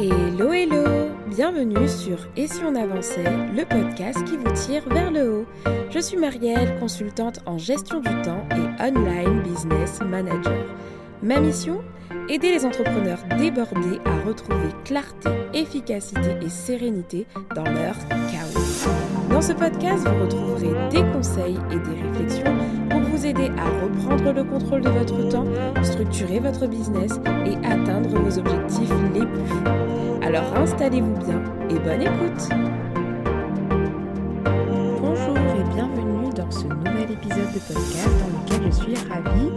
Hello hello Bienvenue sur Et si on avançait, le podcast qui vous tire vers le haut. Je suis Marielle, consultante en gestion du temps et online business manager. Ma mission Aider les entrepreneurs débordés à retrouver clarté, efficacité et sérénité dans leur chaos. Dans ce podcast, vous retrouverez des conseils et des réflexions vous aider à reprendre le contrôle de votre temps, structurer votre business et atteindre vos objectifs les plus fous. Alors installez-vous bien et bonne écoute Bonjour et bienvenue dans ce nouvel épisode de podcast dans lequel je suis ravie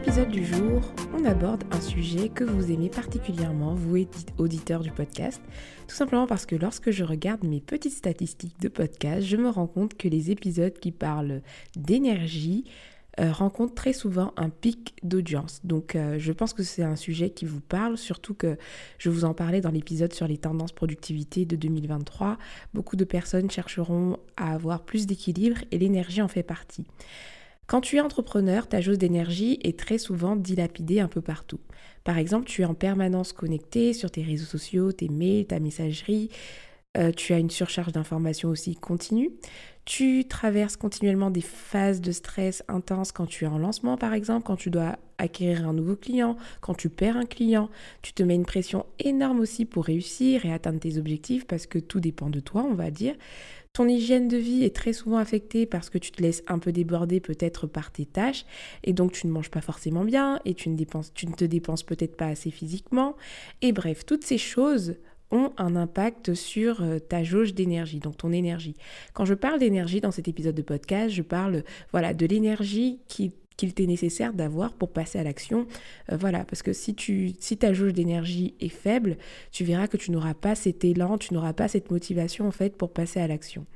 l'épisode du jour, on aborde un sujet que vous aimez particulièrement, vous auditeurs du podcast, tout simplement parce que lorsque je regarde mes petites statistiques de podcast, je me rends compte que les épisodes qui parlent d'énergie euh, rencontrent très souvent un pic d'audience. Donc euh, je pense que c'est un sujet qui vous parle, surtout que je vous en parlais dans l'épisode sur les tendances productivité de 2023. Beaucoup de personnes chercheront à avoir plus d'équilibre et l'énergie en fait partie. Quand tu es entrepreneur, ta jauge d'énergie est très souvent dilapidée un peu partout. Par exemple, tu es en permanence connecté sur tes réseaux sociaux, tes mails, ta messagerie. Euh, tu as une surcharge d'informations aussi continue. Tu traverses continuellement des phases de stress intenses quand tu es en lancement, par exemple, quand tu dois acquérir un nouveau client, quand tu perds un client. Tu te mets une pression énorme aussi pour réussir et atteindre tes objectifs parce que tout dépend de toi, on va dire. Ton hygiène de vie est très souvent affectée parce que tu te laisses un peu déborder peut-être par tes tâches et donc tu ne manges pas forcément bien et tu ne, dépenses, tu ne te dépenses peut-être pas assez physiquement. Et bref, toutes ces choses ont un impact sur euh, ta jauge d'énergie, donc ton énergie. Quand je parle d'énergie dans cet épisode de podcast, je parle voilà de l'énergie qui qu'il t'est nécessaire d'avoir pour passer à l'action. Euh, voilà, parce que si, tu, si ta jauge d'énergie est faible, tu verras que tu n'auras pas cet élan, tu n'auras pas cette motivation en fait pour passer à l'action.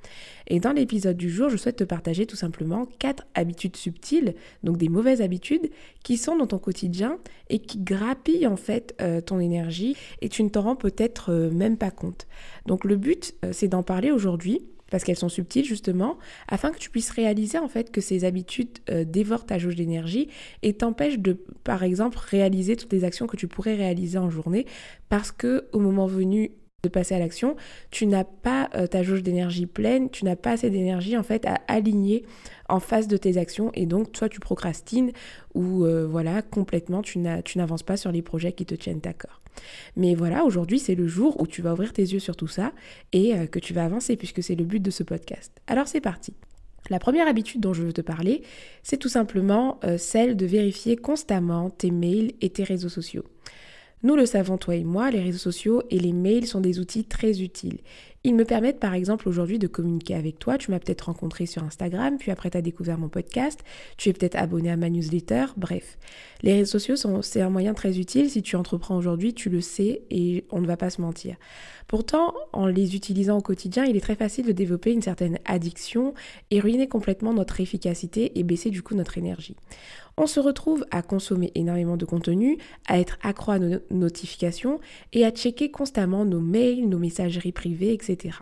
Et dans l'épisode du jour, je souhaite te partager tout simplement quatre habitudes subtiles, donc des mauvaises habitudes qui sont dans ton quotidien et qui grappillent en fait euh, ton énergie et tu ne t'en rends peut-être euh, même pas compte. Donc le but, c'est d'en parler aujourd'hui parce qu'elles sont subtiles justement, afin que tu puisses réaliser en fait que ces habitudes euh, dévorent ta jauge d'énergie et t'empêchent de, par exemple, réaliser toutes les actions que tu pourrais réaliser en journée, parce que au moment venu de passer à l'action, tu n'as pas euh, ta jauge d'énergie pleine, tu n'as pas assez d'énergie en fait à aligner en face de tes actions et donc soit tu procrastines ou euh, voilà complètement tu n'avances pas sur les projets qui te tiennent à cœur. Mais voilà, aujourd'hui c'est le jour où tu vas ouvrir tes yeux sur tout ça et euh, que tu vas avancer puisque c'est le but de ce podcast. Alors c'est parti. La première habitude dont je veux te parler, c'est tout simplement celle de vérifier constamment tes mails et tes réseaux sociaux. Nous le savons, toi et moi, les réseaux sociaux et les mails sont des outils très utiles. Ils me permettent par exemple aujourd'hui de communiquer avec toi. Tu m'as peut-être rencontré sur Instagram, puis après tu as découvert mon podcast, tu es peut-être abonné à ma newsletter, bref. Les réseaux sociaux, c'est un moyen très utile. Si tu entreprends aujourd'hui, tu le sais et on ne va pas se mentir. Pourtant, en les utilisant au quotidien, il est très facile de développer une certaine addiction et ruiner complètement notre efficacité et baisser du coup notre énergie on se retrouve à consommer énormément de contenu, à être accro à nos notifications et à checker constamment nos mails, nos messageries privées, etc.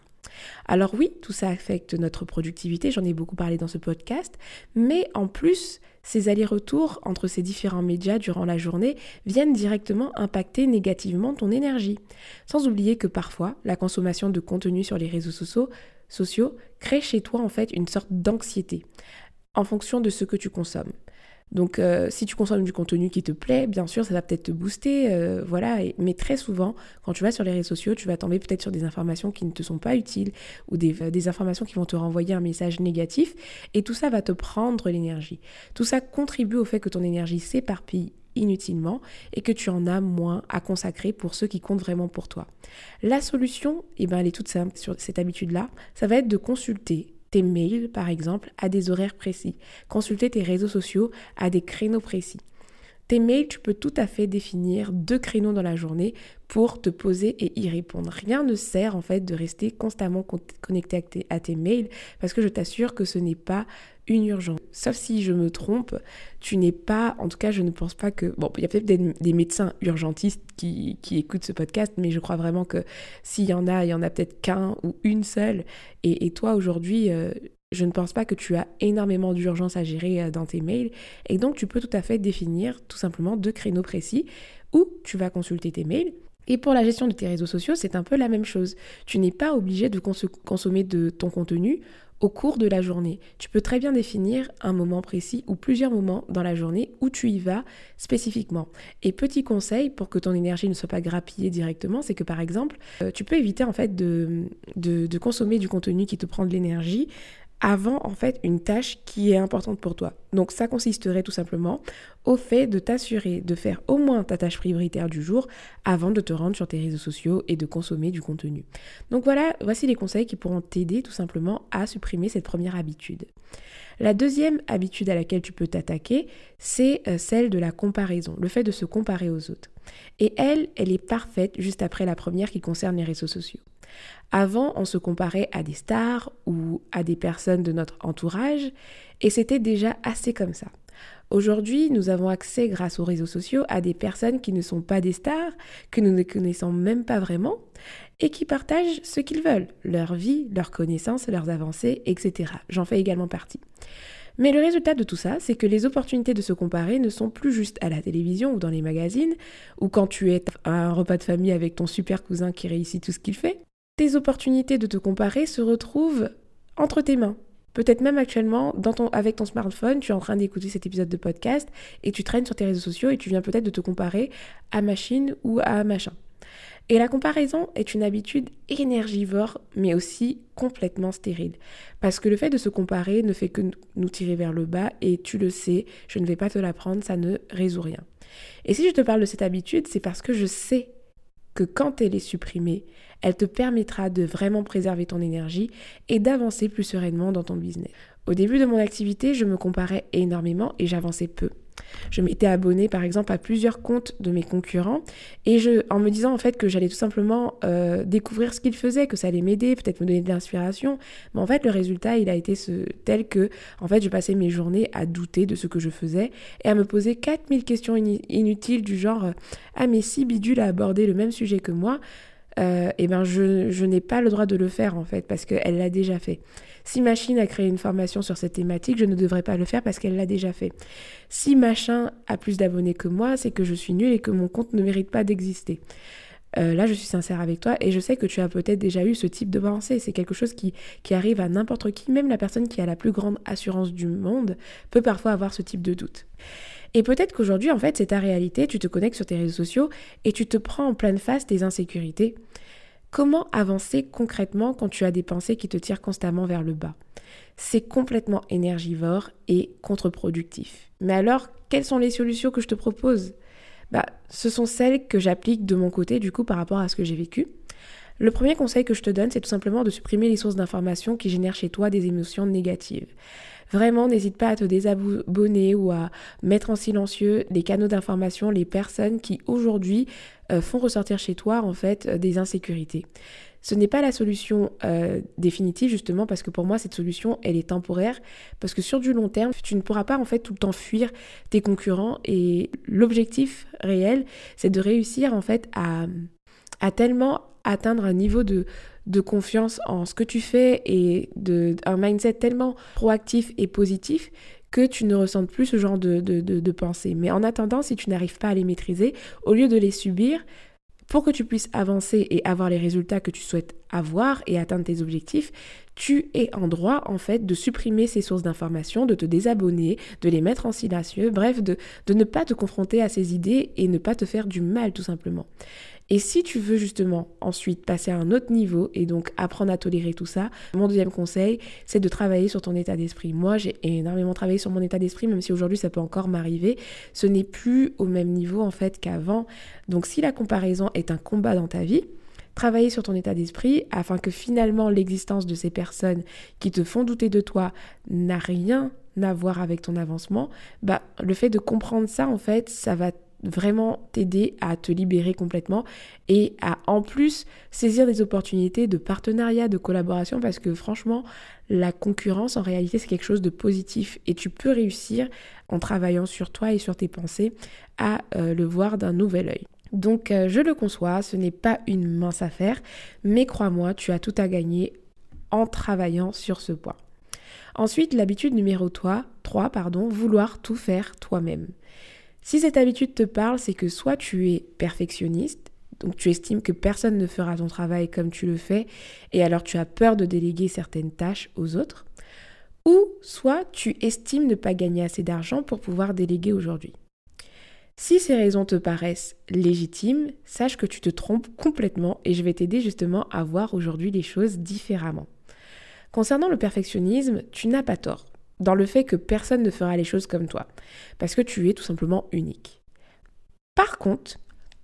Alors oui, tout ça affecte notre productivité, j'en ai beaucoup parlé dans ce podcast, mais en plus, ces allers-retours entre ces différents médias durant la journée viennent directement impacter négativement ton énergie. Sans oublier que parfois, la consommation de contenu sur les réseaux sociaux, sociaux crée chez toi en fait une sorte d'anxiété en fonction de ce que tu consommes. Donc, euh, si tu consommes du contenu qui te plaît, bien sûr, ça va peut-être te booster, euh, voilà. mais très souvent, quand tu vas sur les réseaux sociaux, tu vas tomber peut-être sur des informations qui ne te sont pas utiles ou des, euh, des informations qui vont te renvoyer un message négatif. Et tout ça va te prendre l'énergie. Tout ça contribue au fait que ton énergie s'éparpille inutilement et que tu en as moins à consacrer pour ceux qui comptent vraiment pour toi. La solution, eh ben, elle est toute simple sur cette habitude-là, ça va être de consulter tes mails, par exemple, à des horaires précis. Consulter tes réseaux sociaux à des créneaux précis. Tes mails, tu peux tout à fait définir deux créneaux dans la journée pour te poser et y répondre. Rien ne sert en fait de rester constamment connecté à tes, mails parce que je t'assure que ce n'est pas une urgence. Sauf si je me trompe, tu n'es pas, en tout cas je ne pense pas que, bon, il y a peut-être des, médecins urgentistes qui, écoutent ce podcast, mais je crois vraiment que s'il y en a, il y en a peut-être qu'un ou une seule. Et, toi aujourd'hui, euh, je ne pense pas que tu as énormément d'urgence à gérer euh, dans tes mails et donc tu peux tout à fait définir tout simplement deux créneaux précis où tu vas consulter tes mails. Et pour la gestion de tes réseaux sociaux, c'est un peu la même chose. Tu n'es pas obligé de consommer de ton contenu au cours de la journée. Tu peux très bien définir un moment précis ou plusieurs moments dans la journée où tu y vas spécifiquement. Et petit conseil pour que ton énergie ne soit pas grappillée directement, c'est que par exemple, euh, tu peux éviter en fait de, de consommer du contenu qui te prend de l'énergie avant en fait une tâche qui est importante pour toi. Donc ça consisterait tout simplement au fait de t'assurer de faire au moins ta tâche prioritaire du jour avant de te rendre sur tes réseaux sociaux et de consommer du contenu. Donc voilà, voici les conseils qui pourront t'aider tout simplement à supprimer cette première habitude. La deuxième habitude à laquelle tu peux t'attaquer, c'est euh, celle de la comparaison, le fait de se comparer aux autres. Et elle, elle est parfaite juste après la première qui concerne les réseaux sociaux. Avant, on se comparait à des stars ou à des personnes de notre entourage et c'était déjà assez comme ça. Aujourd'hui, nous avons accès grâce aux réseaux sociaux à des personnes qui ne sont pas des stars, que nous ne connaissons même pas vraiment et qui partagent ce qu'ils veulent, leur vie, leurs connaissances, leurs avancées, etc. J'en fais également partie. Mais le résultat de tout ça, c'est que les opportunités de se comparer ne sont plus juste à la télévision ou dans les magazines, ou quand tu es à un repas de famille avec ton super cousin qui réussit tout ce qu'il fait, tes opportunités de te comparer se retrouvent entre tes mains. Peut-être même actuellement, dans ton, avec ton smartphone, tu es en train d'écouter cet épisode de podcast et tu traînes sur tes réseaux sociaux et tu viens peut-être de te comparer à machine ou à machin. Et la comparaison est une habitude énergivore, mais aussi complètement stérile. Parce que le fait de se comparer ne fait que nous tirer vers le bas, et tu le sais, je ne vais pas te l'apprendre, ça ne résout rien. Et si je te parle de cette habitude, c'est parce que je sais que quand elle est supprimée, elle te permettra de vraiment préserver ton énergie et d'avancer plus sereinement dans ton business. Au début de mon activité, je me comparais énormément et j'avançais peu. Je m'étais abonnée par exemple à plusieurs comptes de mes concurrents et en me disant en fait que j'allais tout simplement euh, découvrir ce qu'ils faisaient, que ça allait m'aider, peut-être me donner de l'inspiration. Mais en fait, le résultat, il a été tel que en fait, je passais mes journées à douter de ce que je faisais et à me poser 4000 questions inutiles du genre Ah, mais si Bidule a abordé le même sujet que moi, euh, eh ben je, je n'ai pas le droit de le faire en fait parce qu'elle l'a déjà fait. Si Machine a créé une formation sur cette thématique, je ne devrais pas le faire parce qu'elle l'a déjà fait. Si Machin a plus d'abonnés que moi, c'est que je suis nulle et que mon compte ne mérite pas d'exister. Euh, là, je suis sincère avec toi et je sais que tu as peut-être déjà eu ce type de pensée. C'est quelque chose qui, qui arrive à n'importe qui, même la personne qui a la plus grande assurance du monde peut parfois avoir ce type de doute. Et peut-être qu'aujourd'hui, en fait, c'est ta réalité, tu te connectes sur tes réseaux sociaux et tu te prends en pleine face tes insécurités. Comment avancer concrètement quand tu as des pensées qui te tirent constamment vers le bas? C'est complètement énergivore et contre-productif. Mais alors, quelles sont les solutions que je te propose? Bah, Ce sont celles que j'applique de mon côté, du coup, par rapport à ce que j'ai vécu. Le premier conseil que je te donne, c'est tout simplement de supprimer les sources d'informations qui génèrent chez toi des émotions négatives. Vraiment, n'hésite pas à te désabonner ou à mettre en silencieux les canaux d'information, les personnes qui aujourd'hui euh, font ressortir chez toi en fait euh, des insécurités. Ce n'est pas la solution euh, définitive justement parce que pour moi cette solution elle est temporaire parce que sur du long terme tu ne pourras pas en fait tout le temps fuir tes concurrents et l'objectif réel c'est de réussir en fait à tellement atteindre un niveau de, de confiance en ce que tu fais et de, un mindset tellement proactif et positif que tu ne ressentes plus ce genre de, de. Mais en attendant, si tu n'arrives pas à les maîtriser, au lieu de les subir, pour que tu puisses avancer et avoir les résultats que tu souhaites avoir et atteindre tes objectifs, tu es en droit en fait de supprimer ces sources d'informations, de te désabonner, de les mettre en silencieux, bref, de, de ne pas te confronter à ces idées et ne pas te faire du mal tout simplement. Et si tu veux justement ensuite passer à un autre niveau et donc apprendre à tolérer tout ça, mon deuxième conseil, c'est de travailler sur ton état d'esprit. Moi, j'ai énormément travaillé sur mon état d'esprit, même si aujourd'hui ça peut encore m'arriver. Ce n'est plus au même niveau en fait qu'avant. Donc si la comparaison est un combat dans ta vie, travailler sur ton état d'esprit afin que finalement l'existence de ces personnes qui te font douter de toi n'a rien à voir avec ton avancement, bah le fait de comprendre ça en fait, ça va vraiment t'aider à te libérer complètement et à en plus saisir des opportunités de partenariat, de collaboration parce que franchement, la concurrence en réalité c'est quelque chose de positif et tu peux réussir en travaillant sur toi et sur tes pensées à euh, le voir d'un nouvel œil. Donc euh, je le conçois, ce n'est pas une mince affaire, mais crois-moi, tu as tout à gagner en travaillant sur ce point. Ensuite, l'habitude numéro 3, 3 pardon, vouloir tout faire toi-même. Si cette habitude te parle, c'est que soit tu es perfectionniste, donc tu estimes que personne ne fera ton travail comme tu le fais, et alors tu as peur de déléguer certaines tâches aux autres, ou soit tu estimes ne pas gagner assez d'argent pour pouvoir déléguer aujourd'hui. Si ces raisons te paraissent légitimes, sache que tu te trompes complètement et je vais t'aider justement à voir aujourd'hui les choses différemment. Concernant le perfectionnisme, tu n'as pas tort dans le fait que personne ne fera les choses comme toi, parce que tu es tout simplement unique. Par contre,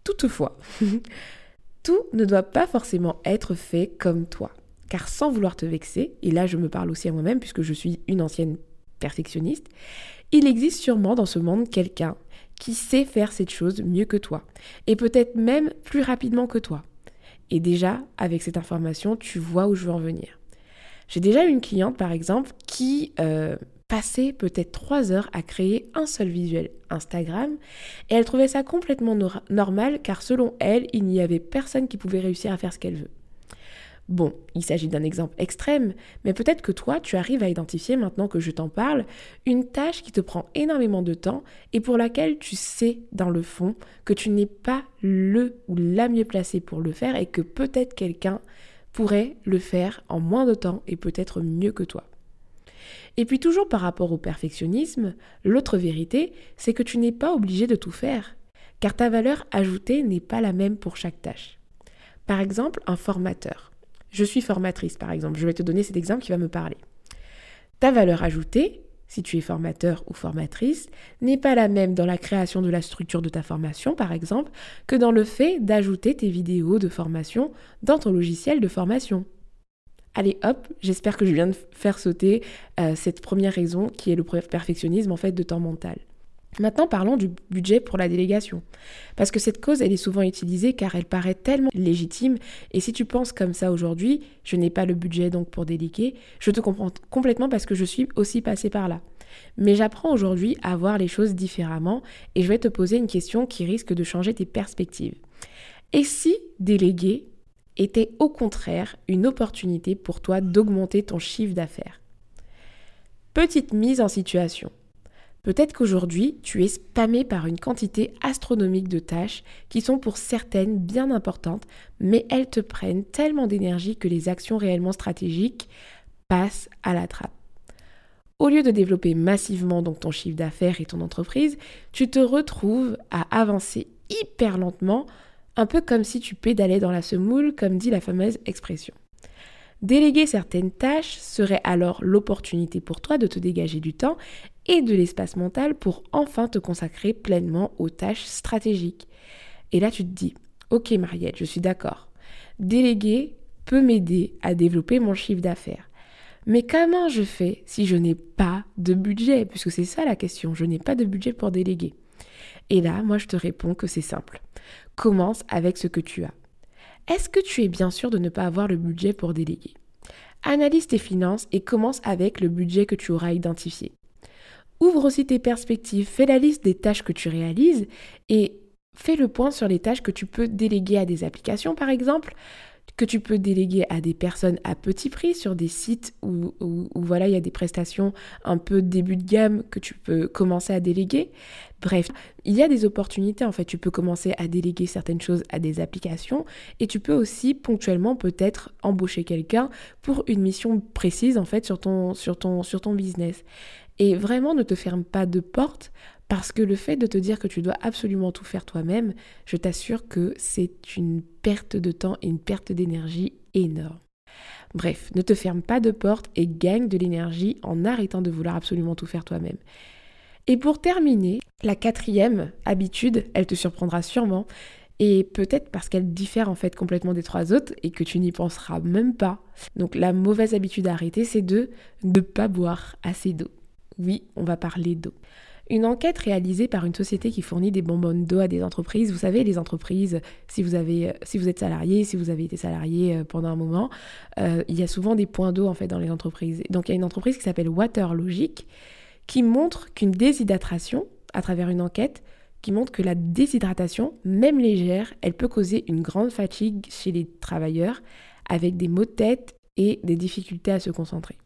toutefois, tout ne doit pas forcément être fait comme toi, car sans vouloir te vexer, et là je me parle aussi à moi-même puisque je suis une ancienne perfectionniste, il existe sûrement dans ce monde quelqu'un qui sait faire cette chose mieux que toi, et peut-être même plus rapidement que toi. Et déjà, avec cette information, tu vois où je veux en venir. J'ai déjà eu une cliente, par exemple, qui euh, passait peut-être trois heures à créer un seul visuel Instagram, et elle trouvait ça complètement normal, car selon elle, il n'y avait personne qui pouvait réussir à faire ce qu'elle veut. Bon, il s'agit d'un exemple extrême, mais peut-être que toi, tu arrives à identifier, maintenant que je t'en parle, une tâche qui te prend énormément de temps et pour laquelle tu sais, dans le fond, que tu n'es pas le ou la mieux placée pour le faire et que peut-être quelqu'un pourrait le faire en moins de temps et peut-être mieux que toi. Et puis toujours par rapport au perfectionnisme, l'autre vérité, c'est que tu n'es pas obligé de tout faire, car ta valeur ajoutée n'est pas la même pour chaque tâche. Par exemple, un formateur. Je suis formatrice, par exemple. Je vais te donner cet exemple qui va me parler. Ta valeur ajoutée, si tu es formateur ou formatrice, n'est pas la même dans la création de la structure de ta formation, par exemple, que dans le fait d'ajouter tes vidéos de formation dans ton logiciel de formation. Allez hop, j'espère que je viens de faire sauter euh, cette première raison qui est le perfectionnisme en fait de temps mental. Maintenant, parlons du budget pour la délégation. Parce que cette cause, elle est souvent utilisée car elle paraît tellement légitime. Et si tu penses comme ça aujourd'hui, je n'ai pas le budget donc pour déléguer, je te comprends complètement parce que je suis aussi passée par là. Mais j'apprends aujourd'hui à voir les choses différemment et je vais te poser une question qui risque de changer tes perspectives. Et si déléguer était au contraire une opportunité pour toi d'augmenter ton chiffre d'affaires? Petite mise en situation. Peut-être qu'aujourd'hui, tu es spammé par une quantité astronomique de tâches qui sont pour certaines bien importantes, mais elles te prennent tellement d'énergie que les actions réellement stratégiques passent à la trappe. Au lieu de développer massivement donc ton chiffre d'affaires et ton entreprise, tu te retrouves à avancer hyper lentement, un peu comme si tu pédalais dans la semoule, comme dit la fameuse expression. Déléguer certaines tâches serait alors l'opportunité pour toi de te dégager du temps et de l'espace mental pour enfin te consacrer pleinement aux tâches stratégiques. Et là, tu te dis, ok Mariette, je suis d'accord. Déléguer peut m'aider à développer mon chiffre d'affaires. Mais comment je fais si je n'ai pas de budget? Puisque c'est ça la question, je n'ai pas de budget pour déléguer. Et là, moi, je te réponds que c'est simple. Commence avec ce que tu as. Est-ce que tu es bien sûr de ne pas avoir le budget pour déléguer? Analyse tes finances et commence avec le budget que tu auras identifié. Ouvre aussi tes perspectives, fais la liste des tâches que tu réalises et fais le point sur les tâches que tu peux déléguer à des applications par exemple, que tu peux déléguer à des personnes à petit prix sur des sites où, voilà, il y a des prestations un peu début de gamme que tu peux commencer à déléguer. Bref, il y a des opportunités en fait. Tu peux commencer à déléguer certaines choses à des applications et tu peux aussi ponctuellement peut-être embaucher quelqu'un pour une mission précise en fait sur ton, sur ton, sur ton business. Et vraiment, ne te ferme pas de porte parce que le fait de te dire que tu dois absolument tout faire toi-même, je t'assure que c'est une perte de temps et une perte d'énergie énorme. Bref, ne te ferme pas de porte et gagne de l'énergie en arrêtant de vouloir absolument tout faire toi-même. Et pour terminer, la quatrième habitude, elle te surprendra sûrement, et peut-être parce qu'elle diffère en fait complètement des trois autres et que tu n'y penseras même pas. Donc la mauvaise habitude à arrêter, c'est de ne pas boire assez d'eau. Oui, on va parler d'eau. Une enquête réalisée par une société qui fournit des bonbons d'eau à des entreprises. Vous savez, les entreprises, si vous, vous êtes salarié, si vous avez été salarié euh, pendant un moment, euh, il y a souvent des points d'eau en fait dans les entreprises. Donc il y a une entreprise qui s'appelle Waterlogic qui montre qu'une déshydratation, à travers une enquête, qui montre que la déshydratation, même légère, elle peut causer une grande fatigue chez les travailleurs avec des maux de tête et des difficultés à se concentrer.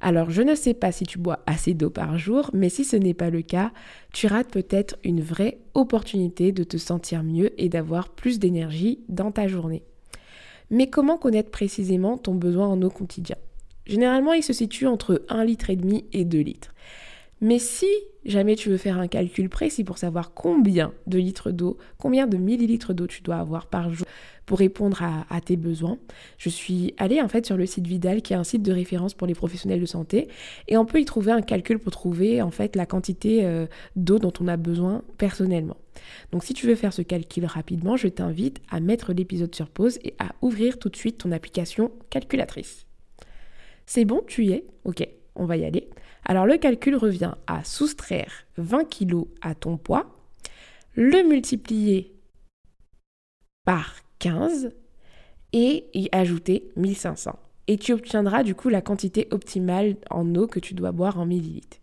Alors je ne sais pas si tu bois assez d'eau par jour, mais si ce n'est pas le cas, tu rates peut-être une vraie opportunité de te sentir mieux et d'avoir plus d'énergie dans ta journée. Mais comment connaître précisément ton besoin en eau quotidien Généralement, il se situe entre 1,5 litre et 2 litres. Mais si jamais tu veux faire un calcul précis pour savoir combien de litres d'eau, combien de millilitres d'eau tu dois avoir par jour pour répondre à, tes besoins, je suis allée en fait sur le site Vidal qui est un site de référence pour les professionnels de santé et on peut y trouver un calcul pour trouver en fait la quantité euh, d'eau dont on a besoin personnellement. Donc si tu veux faire ce calcul rapidement, je t'invite à mettre l'épisode sur pause et à ouvrir tout de suite ton application calculatrice. C'est bon, tu y es? Ok, on va y aller. Alors le calcul revient à soustraire 20 kg à ton poids, le multiplier par 15 et y ajouter 1500. Et tu obtiendras du coup la quantité optimale en eau que tu dois boire en millilitres.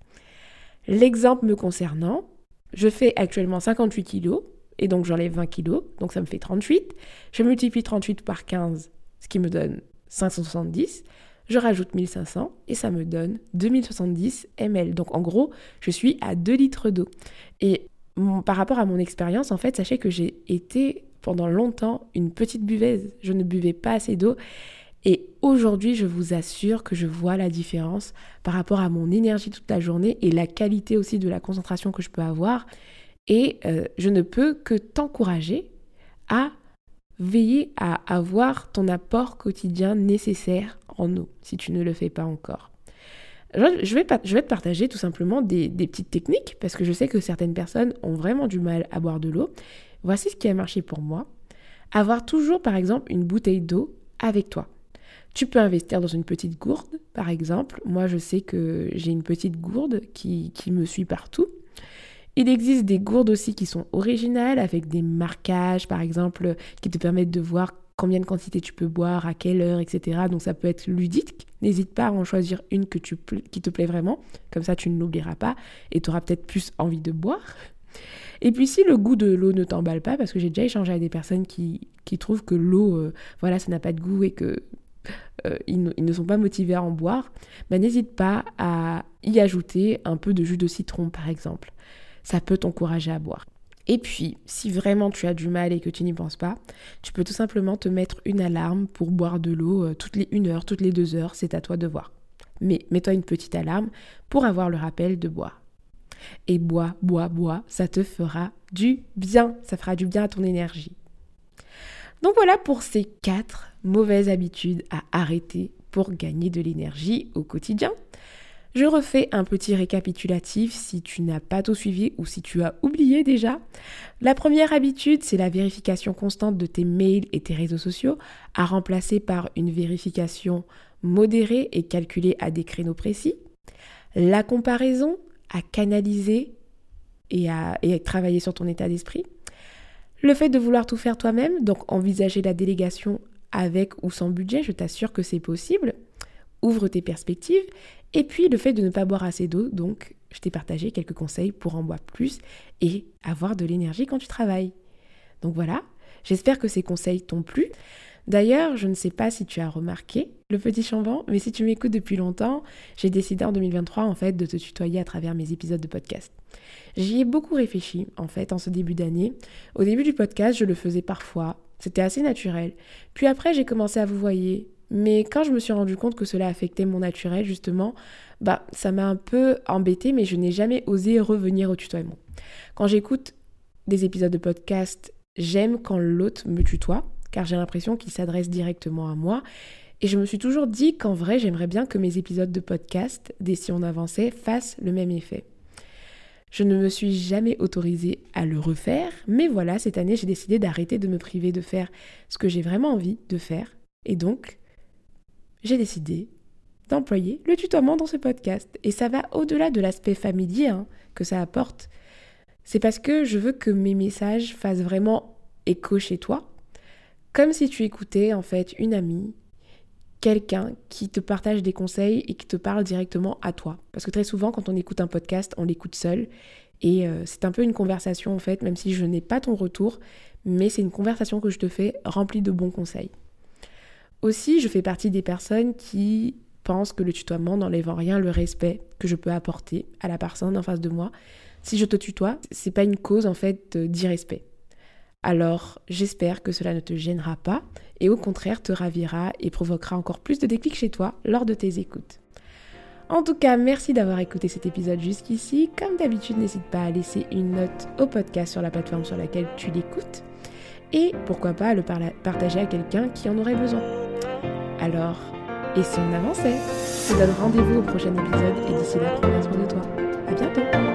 L'exemple me concernant, je fais actuellement 58 kg et donc j'enlève 20 kg, donc ça me fait 38. Je multiplie 38 par 15, ce qui me donne 570 je rajoute 1500 et ça me donne 2070 ml. Donc en gros, je suis à 2 litres d'eau. Et par rapport à mon expérience, en fait, sachez que j'ai été pendant longtemps une petite buveuse. Je ne buvais pas assez d'eau. Et aujourd'hui, je vous assure que je vois la différence par rapport à mon énergie toute la journée et la qualité aussi de la concentration que je peux avoir. Et euh, je ne peux que t'encourager à veiller à avoir ton apport quotidien nécessaire en eau, si tu ne le fais pas encore. Je vais, te partager tout simplement des, petites techniques, parce que je sais que certaines personnes ont vraiment du mal à boire de l'eau. Voici ce qui a marché pour moi. Avoir toujours, par exemple, une bouteille d'eau avec toi. Tu peux investir dans une petite gourde, par exemple. Moi, je sais que j'ai une petite gourde qui, me suit partout. Il existe des gourdes aussi qui sont originales avec des marquages par exemple qui te permettent de voir combien de quantité tu peux boire, à quelle heure, etc. Donc ça peut être ludique. N'hésite pas à en choisir une que qui te plaît vraiment. Comme ça, tu ne l'oublieras pas et tu auras peut-être plus envie de boire. Et puis si le goût de l'eau ne t'emballe pas, parce que j'ai déjà échangé avec des personnes qui, trouvent que l'eau, euh, voilà, ça n'a pas de goût et que euh, ils, ne, sont pas motivés à en boire, bah, n'hésite pas à y ajouter un peu de jus de citron par exemple ça peut t'encourager à boire. Et puis, si vraiment tu as du mal et que tu n'y penses pas, tu peux tout simplement te mettre une alarme pour boire de l'eau euh, toutes les 1 heure, toutes les 2 heures, c'est à toi de voir. Mais mets-toi une petite alarme pour avoir le rappel de boire. Et bois, bois, bois, ça te fera du bien, ça fera du bien à ton énergie. Donc voilà pour ces quatre mauvaises habitudes à arrêter pour gagner de l'énergie au quotidien. Je refais un petit récapitulatif si tu n'as pas tout suivi ou si tu as oublié déjà. La première habitude, c'est la vérification constante de tes mails et tes réseaux sociaux, à remplacer par une vérification modérée et calculée à des créneaux précis. La comparaison, à canaliser et à, travailler sur ton état d'esprit. Le fait de vouloir tout faire toi-même, donc envisager la délégation avec ou sans budget, je t'assure que c'est possible. Ouvre tes perspectives et puis le fait de ne pas boire assez d'eau, donc je t'ai partagé quelques conseils pour en boire plus et avoir de l'énergie quand tu travailles. Donc voilà, j'espère que ces conseils t'ont plu. D'ailleurs, je ne sais pas si tu as remarqué le petit chambon, mais si tu m'écoutes depuis longtemps, j'ai décidé en 2023 en fait de te tutoyer à travers mes épisodes de podcast. J'y ai beaucoup réfléchi en fait en ce début d'année. Au début du podcast, je le faisais parfois, c'était assez naturel. Puis après, j'ai commencé à vous voyer, mais quand je me suis rendu compte que cela affectait mon naturel, justement, bah, ça m'a un peu embêté, mais je n'ai jamais osé revenir au tutoiement. Quand j'écoute des épisodes de podcast, j'aime quand l'autre me tutoie, car j'ai l'impression qu'il s'adresse directement à moi. Et je me suis toujours dit qu'en vrai, j'aimerais bien que mes épisodes de podcast, dès si on avançait, fassent le même effet. Je ne me suis jamais autorisée à le refaire, mais voilà, cette année, j'ai décidé d'arrêter de me priver de faire ce que j'ai vraiment envie de faire. Et donc, j'ai décidé d'employer le tutoiement dans ce podcast. Et ça va au-delà de l'aspect familier hein, que ça apporte. C'est parce que je veux que mes messages fassent vraiment écho chez toi, comme si tu écoutais en fait une amie, quelqu'un qui te partage des conseils et qui te parle directement à toi. Parce que très souvent, quand on écoute un podcast, on l'écoute seul. Et euh, c'est un peu une conversation en fait, même si je n'ai pas ton retour, mais c'est une conversation que je te fais remplie de bons conseils. Aussi, je fais partie des personnes qui pense que le tutoiement n'enlève en rien le respect que je peux apporter à la personne en face de moi. Si je te tutoie, c'est pas une cause en fait d'irrespect. Alors, j'espère que cela ne te gênera pas et au contraire te ravira et provoquera encore plus de déclics chez toi lors de tes écoutes. En tout cas, merci d'avoir écouté cet épisode jusqu'ici. Comme d'habitude, n'hésite pas à laisser une note au podcast sur la plateforme sur laquelle tu l'écoutes et pourquoi pas le partager à quelqu'un qui en aurait besoin. Alors, et si on avançait Je te donne rendez-vous au prochain épisode et d'ici là, prends soin de toi. À bientôt